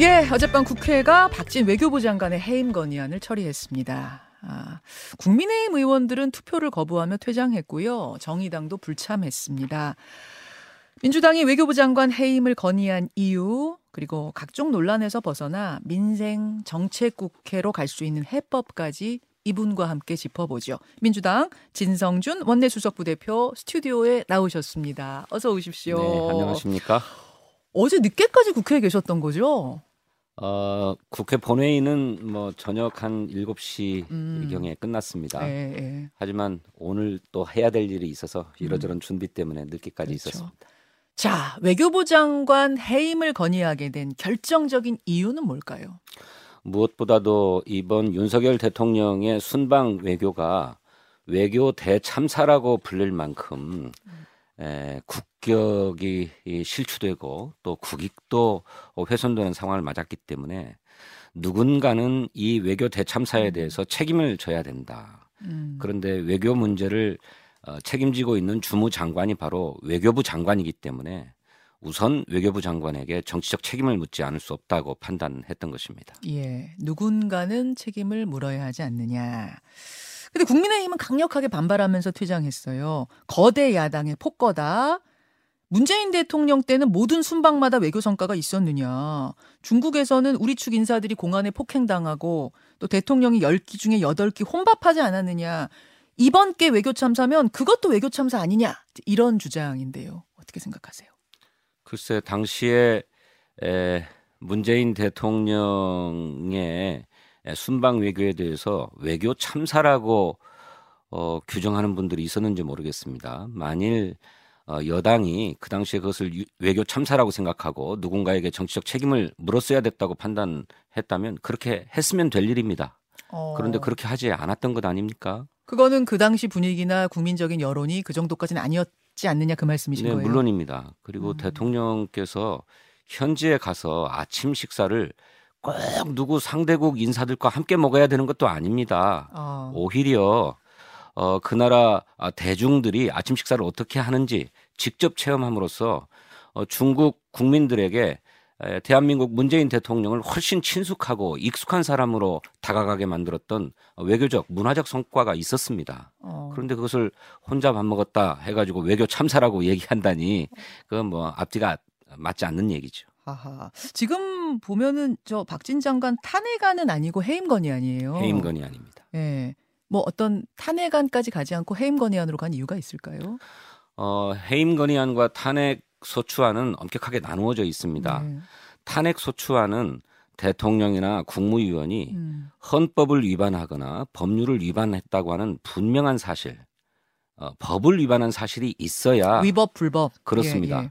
예, 어젯밤 국회가 박진 외교부 장관의 해임 건의안을 처리했습니다. 아, 국민의힘 의원들은 투표를 거부하며 퇴장했고요. 정의당도 불참했습니다. 민주당이 외교부 장관 해임을 건의한 이유, 그리고 각종 논란에서 벗어나 민생 정책 국회로 갈 수 있는 해법까지 이분과 함께 짚어보죠. 민주당 진성준 원내수석 부대표 스튜디오에 나오셨습니다. 어서 오십시오. 네, 안녕하십니까? 어제 늦게까지 국회에 계셨던 거죠? 어, 국회 본회의는 뭐 저녁 한 7시 음. 경에 끝났습니다. 예, 예. 하지만 오늘 또 해야 될 일이 있어서 이러저런 음. 준비 때문에 늦게까지 그렇죠. 있었습니다. 자, 외교부 장관 해임을 건의하게 된 결정적인 이유는 뭘까요? 무엇보다도 이번 윤석열 대통령의 순방 외교가 외교 대참사라고 불릴 만큼 음. 에, 국격이 실추되고 또 국익도 훼손되는 상황을 맞았기 때문에 누군가는 이 외교 대참사에 음. 대해서 책임을 져야 된다. 음. 그런데 외교 문제를 어, 책임지고 있는 주무 장관이 바로 외교부 장관이기 때문에 우선 외교부 장관에게 정치적 책임을 묻지 않을 수 없다고 판단했던 것입니다. 예, 누군가는 책임을 물어야 하지 않느냐. 근데 국민의힘은 강력하게 반발하면서 퇴장했어요. 거대 야당의 폭거다. 문재인 대통령 때는 모든 순방마다 외교 성과가 있었느냐. 중국에서는 우리 측 인사들이 공안에 폭행당하고 또 대통령이 10기 중에 8기 혼밥하지 않았느냐. 이번 게 외교 참사면 그것도 외교 참사 아니냐. 이런 주장인데요. 어떻게 생각하세요? 글쎄 당시에 에, 문재인 대통령의 순방 외교에 대해서 외교 참사라고 어, 규정하는 분들이 있었는지 모르겠습니다. 만일 어, 여당이 그 당시에 그것을 유, 외교 참사라고 생각하고 누군가에게 정치적 책임을 물었어야 됐다고 판단했다면 그렇게 했으면 될 일입니다. 어. 그런데 그렇게 하지 않았던 것 아닙니까? 그거는 그 당시 분위기나 국민적인 여론이 그 정도까지는 아니었지 않느냐 그 말씀이신 네, 거예요? 물론입니다. 그리고 음. 대통령께서 현지에 가서 아침 식사를 꼭 누구 상대국 인사들과 함께 먹어야 되는 것도 아닙니다. 어. 오히려 어, 그 나라 아, 대중들이 아침 식사를 어떻게 하는지 직접 체험함으로써 어, 중국 국민들에게 에, 대한민국 문재인 대통령을 훨씬 친숙하고 익숙한 사람으로 다가가게 만들었던 외교적 문화적 성과가 있었습니다. 어. 그런데 그것을 혼자 밥 먹었다 해가지고 외교 참사라고 얘기한다니 그건 뭐 앞뒤가 맞지 않는 얘기죠. 아하. 지금 보면은 저 박진 장관 탄핵안은 아니고 해임 건의안이에요. 해임 건의안입니다. 예. 뭐 어떤 탄핵안까지 가지 않고 해임 건의안으로 간 이유가 있을까요? 어, 해임 건의안과 탄핵 소추안은 엄격하게 나누어져 있습니다. 네. 탄핵 소추안은 대통령이나 국무위원이 음. 헌법을 위반하거나 법률을 위반했다고 하는 분명한 사실, 어, 법을 위반한 사실이 있어야 위법 불법 그렇습니다. 예, 예.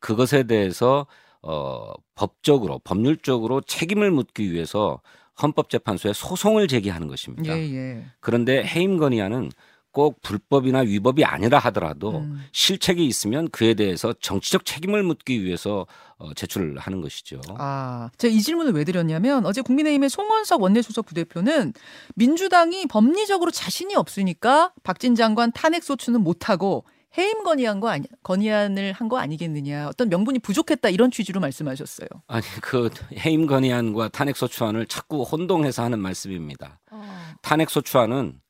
그것에 대해서 어, 법적으로 법률적으로 책임을 묻기 위해서 헌법재판소에 소송을 제기하는 것입니다. 예, 예. 그런데 해임 건의안은 꼭 불법이나 위법이 아니라 하더라도 음. 실책이 있으면 그에 대해서 정치적 책임을 묻기 위해서 어, 제출을 하는 것이죠. 아, 제가 이 질문을 왜 드렸냐면 어제 국민의힘의 송원석 원내수석 부대표는 민주당이 법리적으로 자신이 없으니까 박진 장관 탄핵 소추는 못하고 해임 건의한 거 아니 건의안을 한 거 아니겠느냐 어떤 명분이 부족했다 이런 취지로 말씀하셨어요. 아니 그 해임 건의안과 탄핵 소추안을 자꾸 혼동해서 하는 말씀입니다. 어. 탄핵 소추안은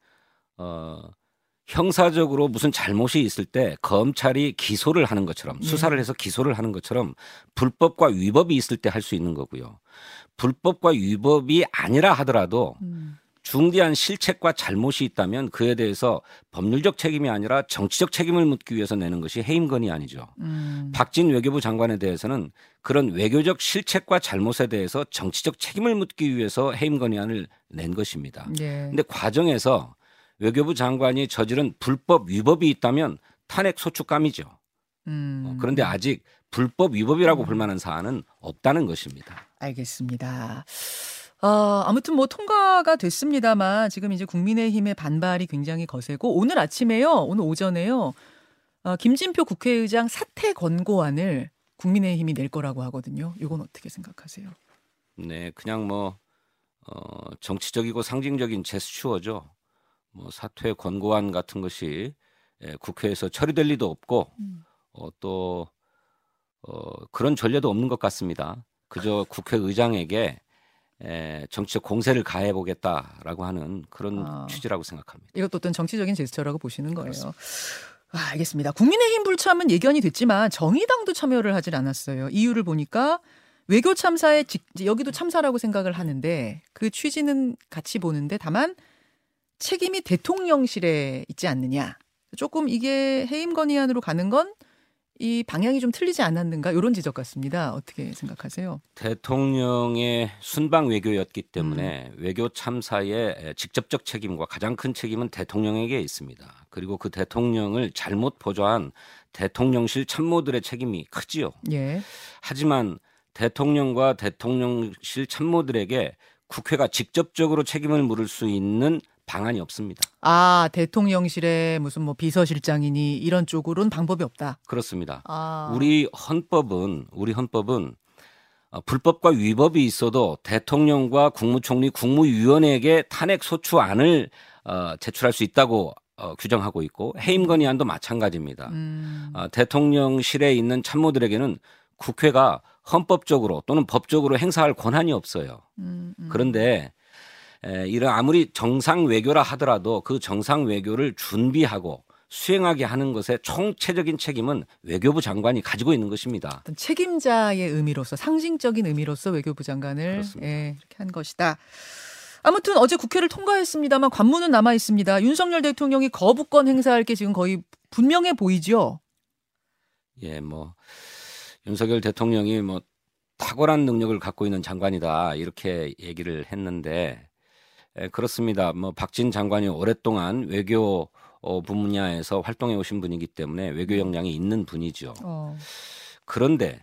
어 형사적으로 무슨 잘못이 있을 때 검찰이 기소를 하는 것처럼 네. 수사를 해서 기소를 하는 것처럼 불법과 위법이 있을 때 할 수 있는 거고요. 불법과 위법이 아니라 하더라도 음. 중대한 실책과 잘못이 있다면 그에 대해서 법률적 책임이 아니라 정치적 책임을 묻기 위해서 내는 것이 해임건이 아니죠. 음. 박진 외교부 장관에 대해서는 그런 외교적 실책과 잘못에 대해서 정치적 책임을 묻기 위해서 해임건의안을 낸 것입니다. 그런데 예. 과정에서 외교부 장관이 저지른 불법 위법이 있다면 탄핵 소추감이죠. 음. 어, 그런데 아직 불법 위법이라고 음. 볼 만한 사안은 없다는 것입니다. 알겠습니다. 어, 아무튼 뭐 통과가 됐습니다만 지금 이제 국민의힘의 반발이 굉장히 거세고 오늘 아침에요, 오늘 오전에요, 어, 김진표 국회의장 사퇴 권고안을 국민의힘이 낼 거라고 하거든요. 이건 어떻게 생각하세요? 네, 그냥 뭐 어, 정치적이고 상징적인 제스처죠. 뭐 사퇴 권고안 같은 것이 예, 국회에서 처리될 리도 없고 음. 어, 또 어, 그런 전례도 없는 것 같습니다. 그저 국회의장에게 에, 정치적 공세를 가해 보겠다라고 하는 그런 아, 취지라고 생각합니다. 이것도 어떤 정치적인 제스처라고 보시는 거예요. 아, 알겠습니다. 국민의힘 불참은 예견이 됐지만 정의당도 참여를 하질 않았어요. 이유를 보니까 외교 참사에 여기도 참사라고 생각을 하는데 그 취지는 같이 보는데 다만 책임이 대통령실에 있지 않느냐. 조금 이게 해임 건의안으로 가는 건 이 방향이 좀 틀리지 않았는가 이런 지적 같습니다. 어떻게 생각하세요? 대통령의 순방 외교였기 때문에 음. 외교 참사의 직접적 책임과 가장 큰 책임은 대통령에게 있습니다. 그리고 그 대통령을 잘못 보좌한 대통령실 참모들의 책임이 크지요. 예. 하지만 대통령과 대통령실 참모들에게 국회가 직접적으로 책임을 물을 수 있는 방안이 없습니다. 아, 대통령실에 무슨 뭐 비서실장이니 이런 쪽으로는 방법이 없다. 그렇습니다. 아. 우리 헌법은 우리 헌법은 어, 불법과 위법이 있어도 대통령과 국무총리, 국무위원에게 탄핵 소추안을 어, 제출할 수 있다고 어, 규정하고 있고 해임 건의안도 마찬가지입니다. 음. 어, 대통령실에 있는 참모들에게는 국회가 헌법적으로 또는 법적으로 행사할 권한이 없어요. 음, 음. 그런데 에, 이런 아무리 정상 외교라 하더라도 그 정상 외교를 준비하고 수행하게 하는 것에 총체적인 책임은 외교부 장관이 가지고 있는 것입니다. 책임자의 의미로서 상징적인 의미로서 외교부 장관을 예, 이렇게 한 것이다. 아무튼 어제 국회를 통과했습니다만 관문은 남아 있습니다. 윤석열 대통령이 거부권 행사할 게 지금 거의 분명해 보이죠. 예, 뭐 윤석열 대통령이 뭐 탁월한 능력을 갖고 있는 장관이다 이렇게 얘기를 했는데 에, 그렇습니다. 뭐 박진 장관이 오랫동안 외교 어, 분야에서 활동해 오신 분이기 때문에 외교 역량이 있는 분이죠. 어. 그런데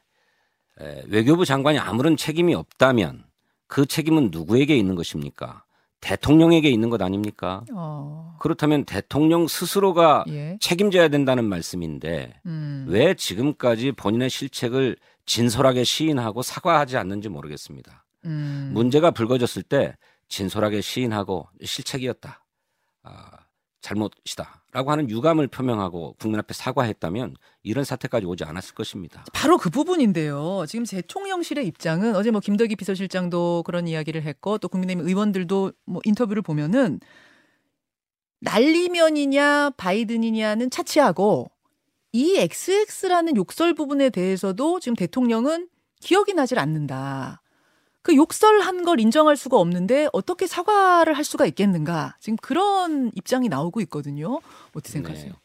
에, 외교부 장관이 아무런 책임이 없다면 그 책임은 누구에게 있는 것입니까? 대통령에게 있는 것 아닙니까? 어. 그렇다면 대통령 스스로가 예. 책임져야 된다는 말씀인데 음. 왜 지금까지 본인의 실책을 진솔하게 시인하고 사과하지 않는지 모르겠습니다. 음. 문제가 불거졌을 때 진솔하게 시인하고 실책이었다. 아, 잘못이다라고 하는 유감을 표명하고 국민 앞에 사과했다면 이런 사태까지 오지 않았을 것입니다. 바로 그 부분인데요. 지금 대통령실의 입장은 어제 뭐 김덕기 비서실장도 그런 이야기를 했고 또 국민의힘 의원들도 뭐 인터뷰를 보면은 날리면이냐 바이든이냐는 차치하고 이 XX라는 욕설 부분에 대해서도 지금 대통령은 기억이 나질 않는다. 그 욕설한 걸 인정할 수가 없는데 어떻게 사과를 할 수가 있겠는가? 지금 그런 입장이 나오고 있거든요. 어떻게 생각하세요? 네.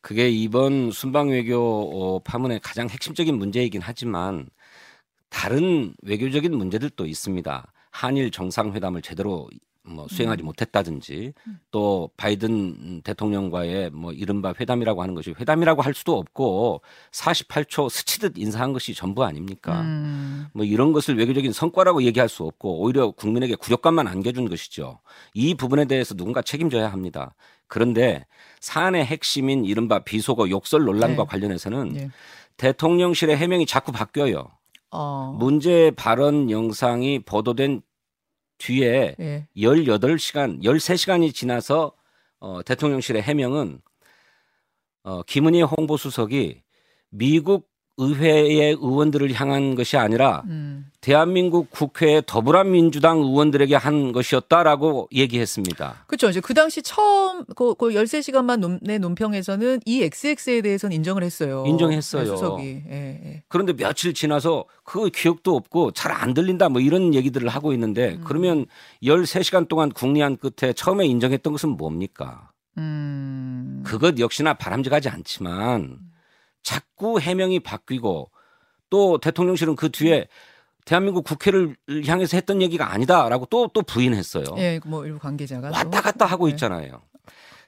그게 이번 순방 외교 어, 파문의 가장 핵심적인 문제이긴 하지만 다른 외교적인 문제들도 있습니다. 한일 정상회담을 제대로 뭐 수행하지 음. 못했다든지 음. 또 바이든 대통령과의 뭐 이른바 회담이라고 하는 것이 회담이라고 할 수도 없고 48초 스치듯 인사한 것이 전부 아닙니까? 음. 뭐 이런 것을 외교적인 성과라고 얘기할 수 없고 오히려 국민에게 굴욕감만 안겨준 것이죠. 이 부분에 대해서 누군가 책임져야 합니다. 그런데 사안의 핵심인 이른바 비속어 욕설 논란과 네. 관련해서는 네. 대통령실의 해명이 자꾸 바뀌어요. 어. 문제 발언 영상이 보도된 뒤에 예. 18시간, 13시간이 지나서 어, 대통령실의 해명은 어, 김은희 홍보수석이 미국 의회의 의원들을 향한 것이 아니라 음. 대한민국 국회의 더불어민주당 의원들에게 한 것이었다라고 얘기했습니다. 그렇죠. 이제 그 당시 처음 그, 그 13시간만 논, 내 논평에서는 이 XX에 대해서는 인정을 했어요. 인정했어요. 수석이. 예, 예. 그런데 며칠 지나서 그 기억도 없고 잘 안 들린다 뭐 이런 얘기들을 하고 있는데 음. 그러면 13시간 동안 국리한 끝에 처음에 인정했던 것은 뭡니까? 음. 그것 역시나 바람직하지 않지만 자꾸 해명이 바뀌고 또 대통령실은 그 뒤에 대한민국 국회를 향해서 했던 얘기가 아니다라고 또또 부인했어요. 예, 뭐 일부 관계자가 왔다 갔다 하고 네. 있잖아요.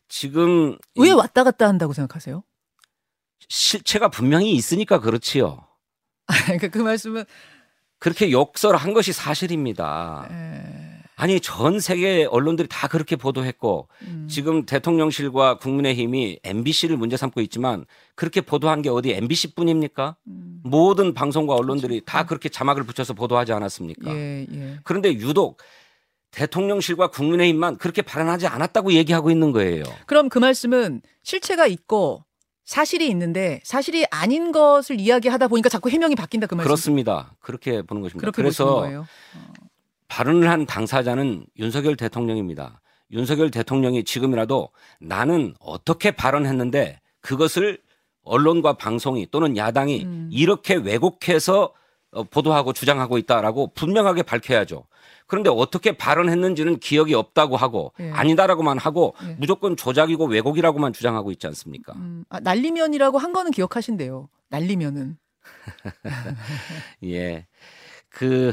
지금 왜 왔다 갔다 한다고 생각하세요? 실체가 분명히 있으니까 그렇지요. 그러니까 그 말씀은 그렇게 욕설한 것이 사실입니다. 에... 아니 전 세계 언론들이 다 그렇게 보도했고 음. 지금 대통령실과 국민의힘이 MBC를 문제 삼고 있지만 그렇게 보도한 게 어디 MBC뿐입니까? 음. 모든 방송과 언론들이 그렇죠. 다 그렇게 자막을 붙여서 보도하지 않았습니까? 예, 예. 그런데 유독 대통령실과 국민의힘만 그렇게 발언하지 않았다고 얘기하고 있는 거예요. 그럼 그 말씀은 실체가 있고 사실이 있는데 사실이 아닌 것을 이야기하다 보니까 자꾸 해명이 바뀐다 그 말씀. 그렇습니다. 그렇게 보는 것입니다. 그렇게 그래서 거예요. 어. 발언을 한 당사자는 윤석열 대통령입니다. 윤석열 대통령이 지금이라도 나는 어떻게 발언했는데 그것을 언론과 방송이 또는 야당이 음. 이렇게 왜곡해서 어, 보도하고 주장하고 있다라고 분명하게 밝혀야죠. 그런데 어떻게 발언했는지는 기억이 없다고 하고 예. 아니다라고만 하고 예. 무조건 조작이고 왜곡이라고만 주장하고 있지 않습니까? 음, 아, 날리면이라고 한 거는 기억하신대요. 날리면은. 예. 그,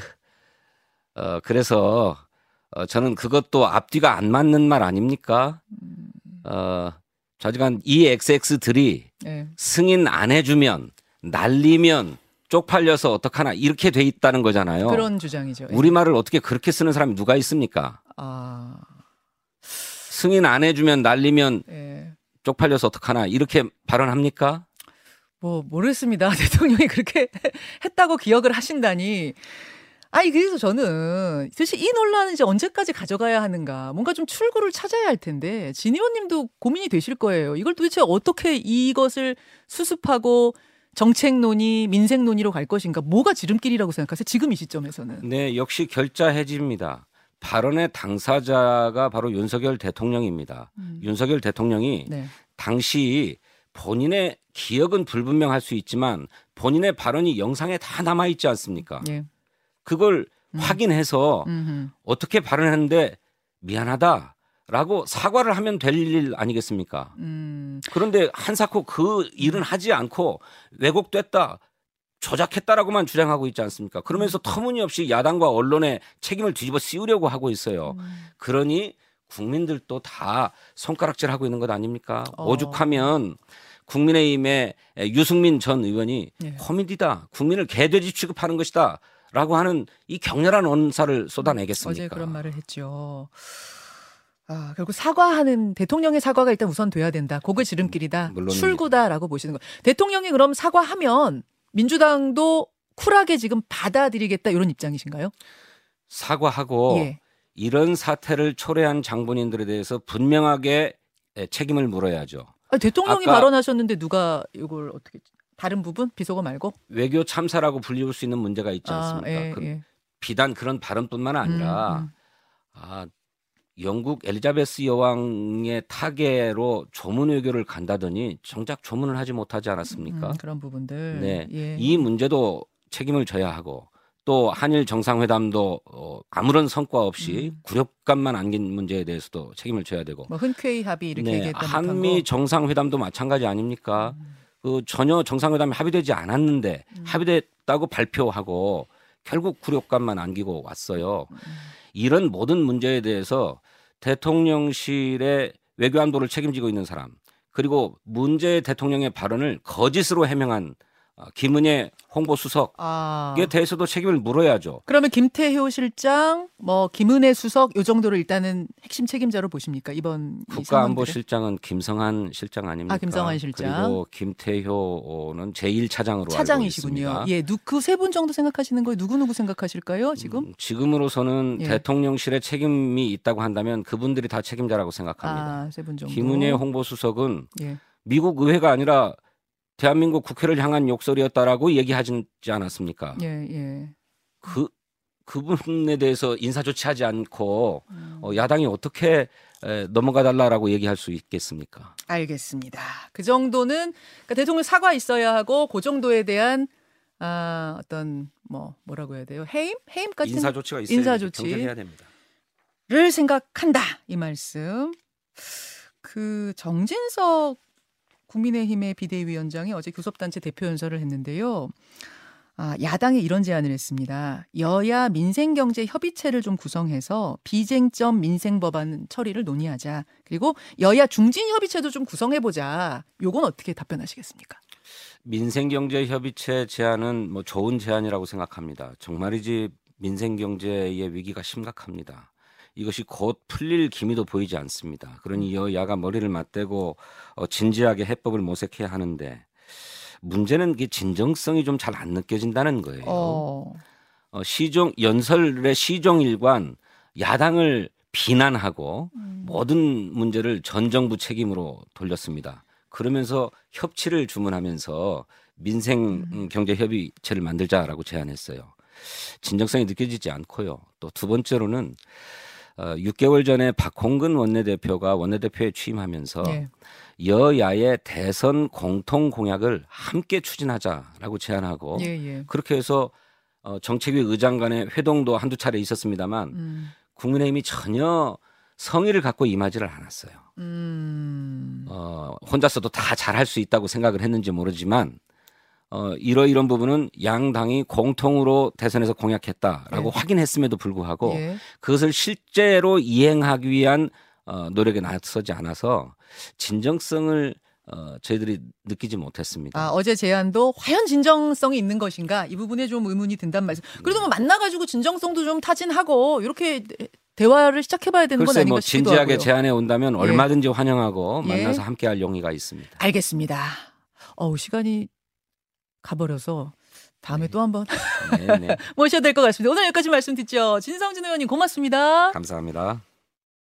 어, 그래서 어, 저는 그것도 앞뒤가 안 맞는 말 아닙니까? 음. 어, 좌지간 이 XX들이 예. 승인 안 해주면 날리면 쪽팔려서 어떡하나 이렇게 돼 있다는 거잖아요. 그런 주장이죠. 예. 우리말을 어떻게 그렇게 쓰는 사람이 누가 있습니까? 아... 승인 안 해주면 날리면 예. 쪽팔려서 어떡하나 이렇게 발언합니까? 뭐 모르겠습니다. 대통령이 그렇게 했다고 기억을 하신다니. 아니 그래서 저는 도대체 이 논란은 이제 언제까지 가져가야 하는가 뭔가 좀 출구를 찾아야 할 텐데 진 의원님도 고민이 되실 거예요. 이걸 도대체 어떻게 이것을 수습하고 정책 논의, 민생 논의로 갈 것인가? 뭐가 지름길이라고 생각하세요? 지금 이 시점에서는. 네, 역시 결자 해지입니다. 발언의 당사자가 바로 윤석열 대통령입니다. 음. 윤석열 대통령이 네. 당시 본인의 기억은 불분명할 수 있지만 본인의 발언이 영상에 다 남아 있지 않습니까? 네. 그걸 음. 확인해서 음흠. 어떻게 발언했는데 미안하다. 라고 사과를 하면 될 일 아니겠습니까? 음. 그런데 한사코 그 일은 하지 않고 왜곡됐다. 조작했다라고만 주장하고 있지 않습니까? 그러면서 음. 터무니없이 야당과 언론의 책임을 뒤집어 씌우려고 하고 있어요. 음. 그러니 국민들도 다 손가락질 하고 있는 것 아닙니까? 어. 오죽하면 국민의힘의 유승민 전 의원이 네. 코미디다. 국민을 개돼지 취급하는 것이다. 라고 하는 이 격렬한 언사를 쏟아내겠습니까? 어제 그런 말을 했죠. 아, 결국 사과하는 대통령의 사과가 일단 우선 돼야 된다. 그게 지름길이다. 음, 출구다라고 보시는 거. 대통령이 그럼 사과하면 민주당도 쿨하게 지금 받아들이겠다 이런 입장이신가요? 사과하고 예. 이런 사태를 초래한 장본인들에 대해서 분명하게 책임을 물어야죠. 아니, 대통령이 발언하셨는데 누가 이걸 어떻게 다른 부분 비속어 말고 외교 참사라고 불리울 수 있는 문제가 있지 아, 않습니까? 아, 예, 그, 예. 비단 그런 발언뿐만 아니라 음, 음. 아 영국 엘리자베스 여왕의 타계로 조문 외교를 간다더니 정작 조문을 하지 못하지 않았습니까? 음, 그런 부분들. 네, 예. 이 문제도 책임을 져야 하고 또 한일 정상회담도 어, 아무런 성과 없이 음. 굴욕감만 안긴 문제에 대해서도 책임을 져야 되고. 뭐 흔쾌히 합의 이렇게 네, 한미 정상회담도 마찬가지 아닙니까? 음. 그 전혀 정상회담이 합의되지 않았는데 음. 합의됐다고 발표하고 결국 굴욕감만 안기고 왔어요. 음. 이런 모든 문제에 대해서 대통령실의 외교안보를 책임지고 있는 사람 그리고 문재 대통령의 발언을 거짓으로 해명한 어, 김은혜 홍보수석에 아. 대해서도 책임을 물어야죠. 그러면 김태효 실장, 뭐 김은혜 수석 요 정도를 일단은 핵심 책임자로 보십니까 이번 국가안보실장은 김성한 실장 아닙니까? 아 김성한 실장 그리고 김태효는 제1 차장으로 차장이시군요. 예, 그세 분 정도 생각하시는 거예요? 누구 누구 생각하실까요? 지금 음, 지금으로서는 예. 대통령실에 책임이 있다고 한다면 그분들이 다 책임자라고 생각합니다. 아, 세분 정도. 김은혜 홍보수석은 예. 미국 의회가 아니라 대한민국 국회를 향한 욕설이었다라고 얘기하지 않았습니까? 예, 예. 그 그분에 대해서 인사 조치하지 않고 음. 어, 야당이 어떻게 에, 넘어가 달라라고 얘기할 수 있겠습니까? 알겠습니다. 그 정도는 그러니까 대통령 사과 있어야 하고 그 정도에 대한 아, 어떤 뭐 뭐라고 해야 돼요? 해임? 해임 같은 인사 조치가 있어야 인사 조치 해야 됩니다. 를 생각한다 이 말씀. 그 정진석 국민의힘의 비대위원장이 어제 교섭단체 대표 연설을 했는데요. 아, 야당이 이런 제안을 했습니다. 여야 민생경제 협의체를 좀 구성해서 비쟁점 민생 법안 처리를 논의하자. 그리고 여야 중진 협의체도 좀 구성해 보자. 요건 어떻게 답변하시겠습니까? 민생경제 협의체 제안은 뭐 좋은 제안이라고 생각합니다. 정말이지 민생경제의 위기가 심각합니다. 이것이 곧 풀릴 기미도 보이지 않습니다. 그러니 음. 여야가 머리를 맞대고 어, 진지하게 해법을 모색해야 하는데 문제는 그 진정성이 좀 잘 안 느껴진다는 거예요. 어. 어, 시종 연설의 시종일관 야당을 비난하고 음. 모든 문제를 전 정부 책임으로 돌렸습니다. 그러면서 협치를 주문하면서 민생 음. 경제 협의체를 만들자라고 제안했어요. 진정성이 느껴지지 않고요. 또 두 번째로는 어, 6개월 전에 박홍근 원내대표가 원내대표에 취임하면서 예. 여야의 대선 공통 공약을 함께 추진하자라고 제안하고 예, 예. 그렇게 해서 어, 정책위 의장 간의 회동도 한두 차례 있었습니다만 음. 국민의힘이 전혀 성의를 갖고 임하지를 않았어요. 음. 어, 혼자서도 다 잘할 수 있다고 생각을 했는지 모르지만 어, 이러이런 부분은 양 당이 공통으로 대선에서 공약했다라고 네. 확인했음에도 불구하고 예. 그것을 실제로 이행하기 위한 어, 노력에 나서지 않아서 진정성을 어, 저희들이 느끼지 못했습니다. 아, 어제 제안도 과연 진정성이 있는 것인가 이 부분에 좀 의문이 든단 말씀. 그래도 뭐 만나가지고 진정성도 좀 타진하고 이렇게 대화를 시작해봐야 되는 건 글쎄 아닌가 뭐 싶기도 진지하게 하고요. 제안해 온다면 예. 얼마든지 환영하고 예. 만나서 함께할 용의가 있습니다. 알겠습니다. 어우 시간이 가버려서 다음에 또 한번 네, 네. 모셔야 될 것 같습니다. 오늘 여기까지 말씀 듣죠. 진성진 의원님 고맙습니다. 감사합니다.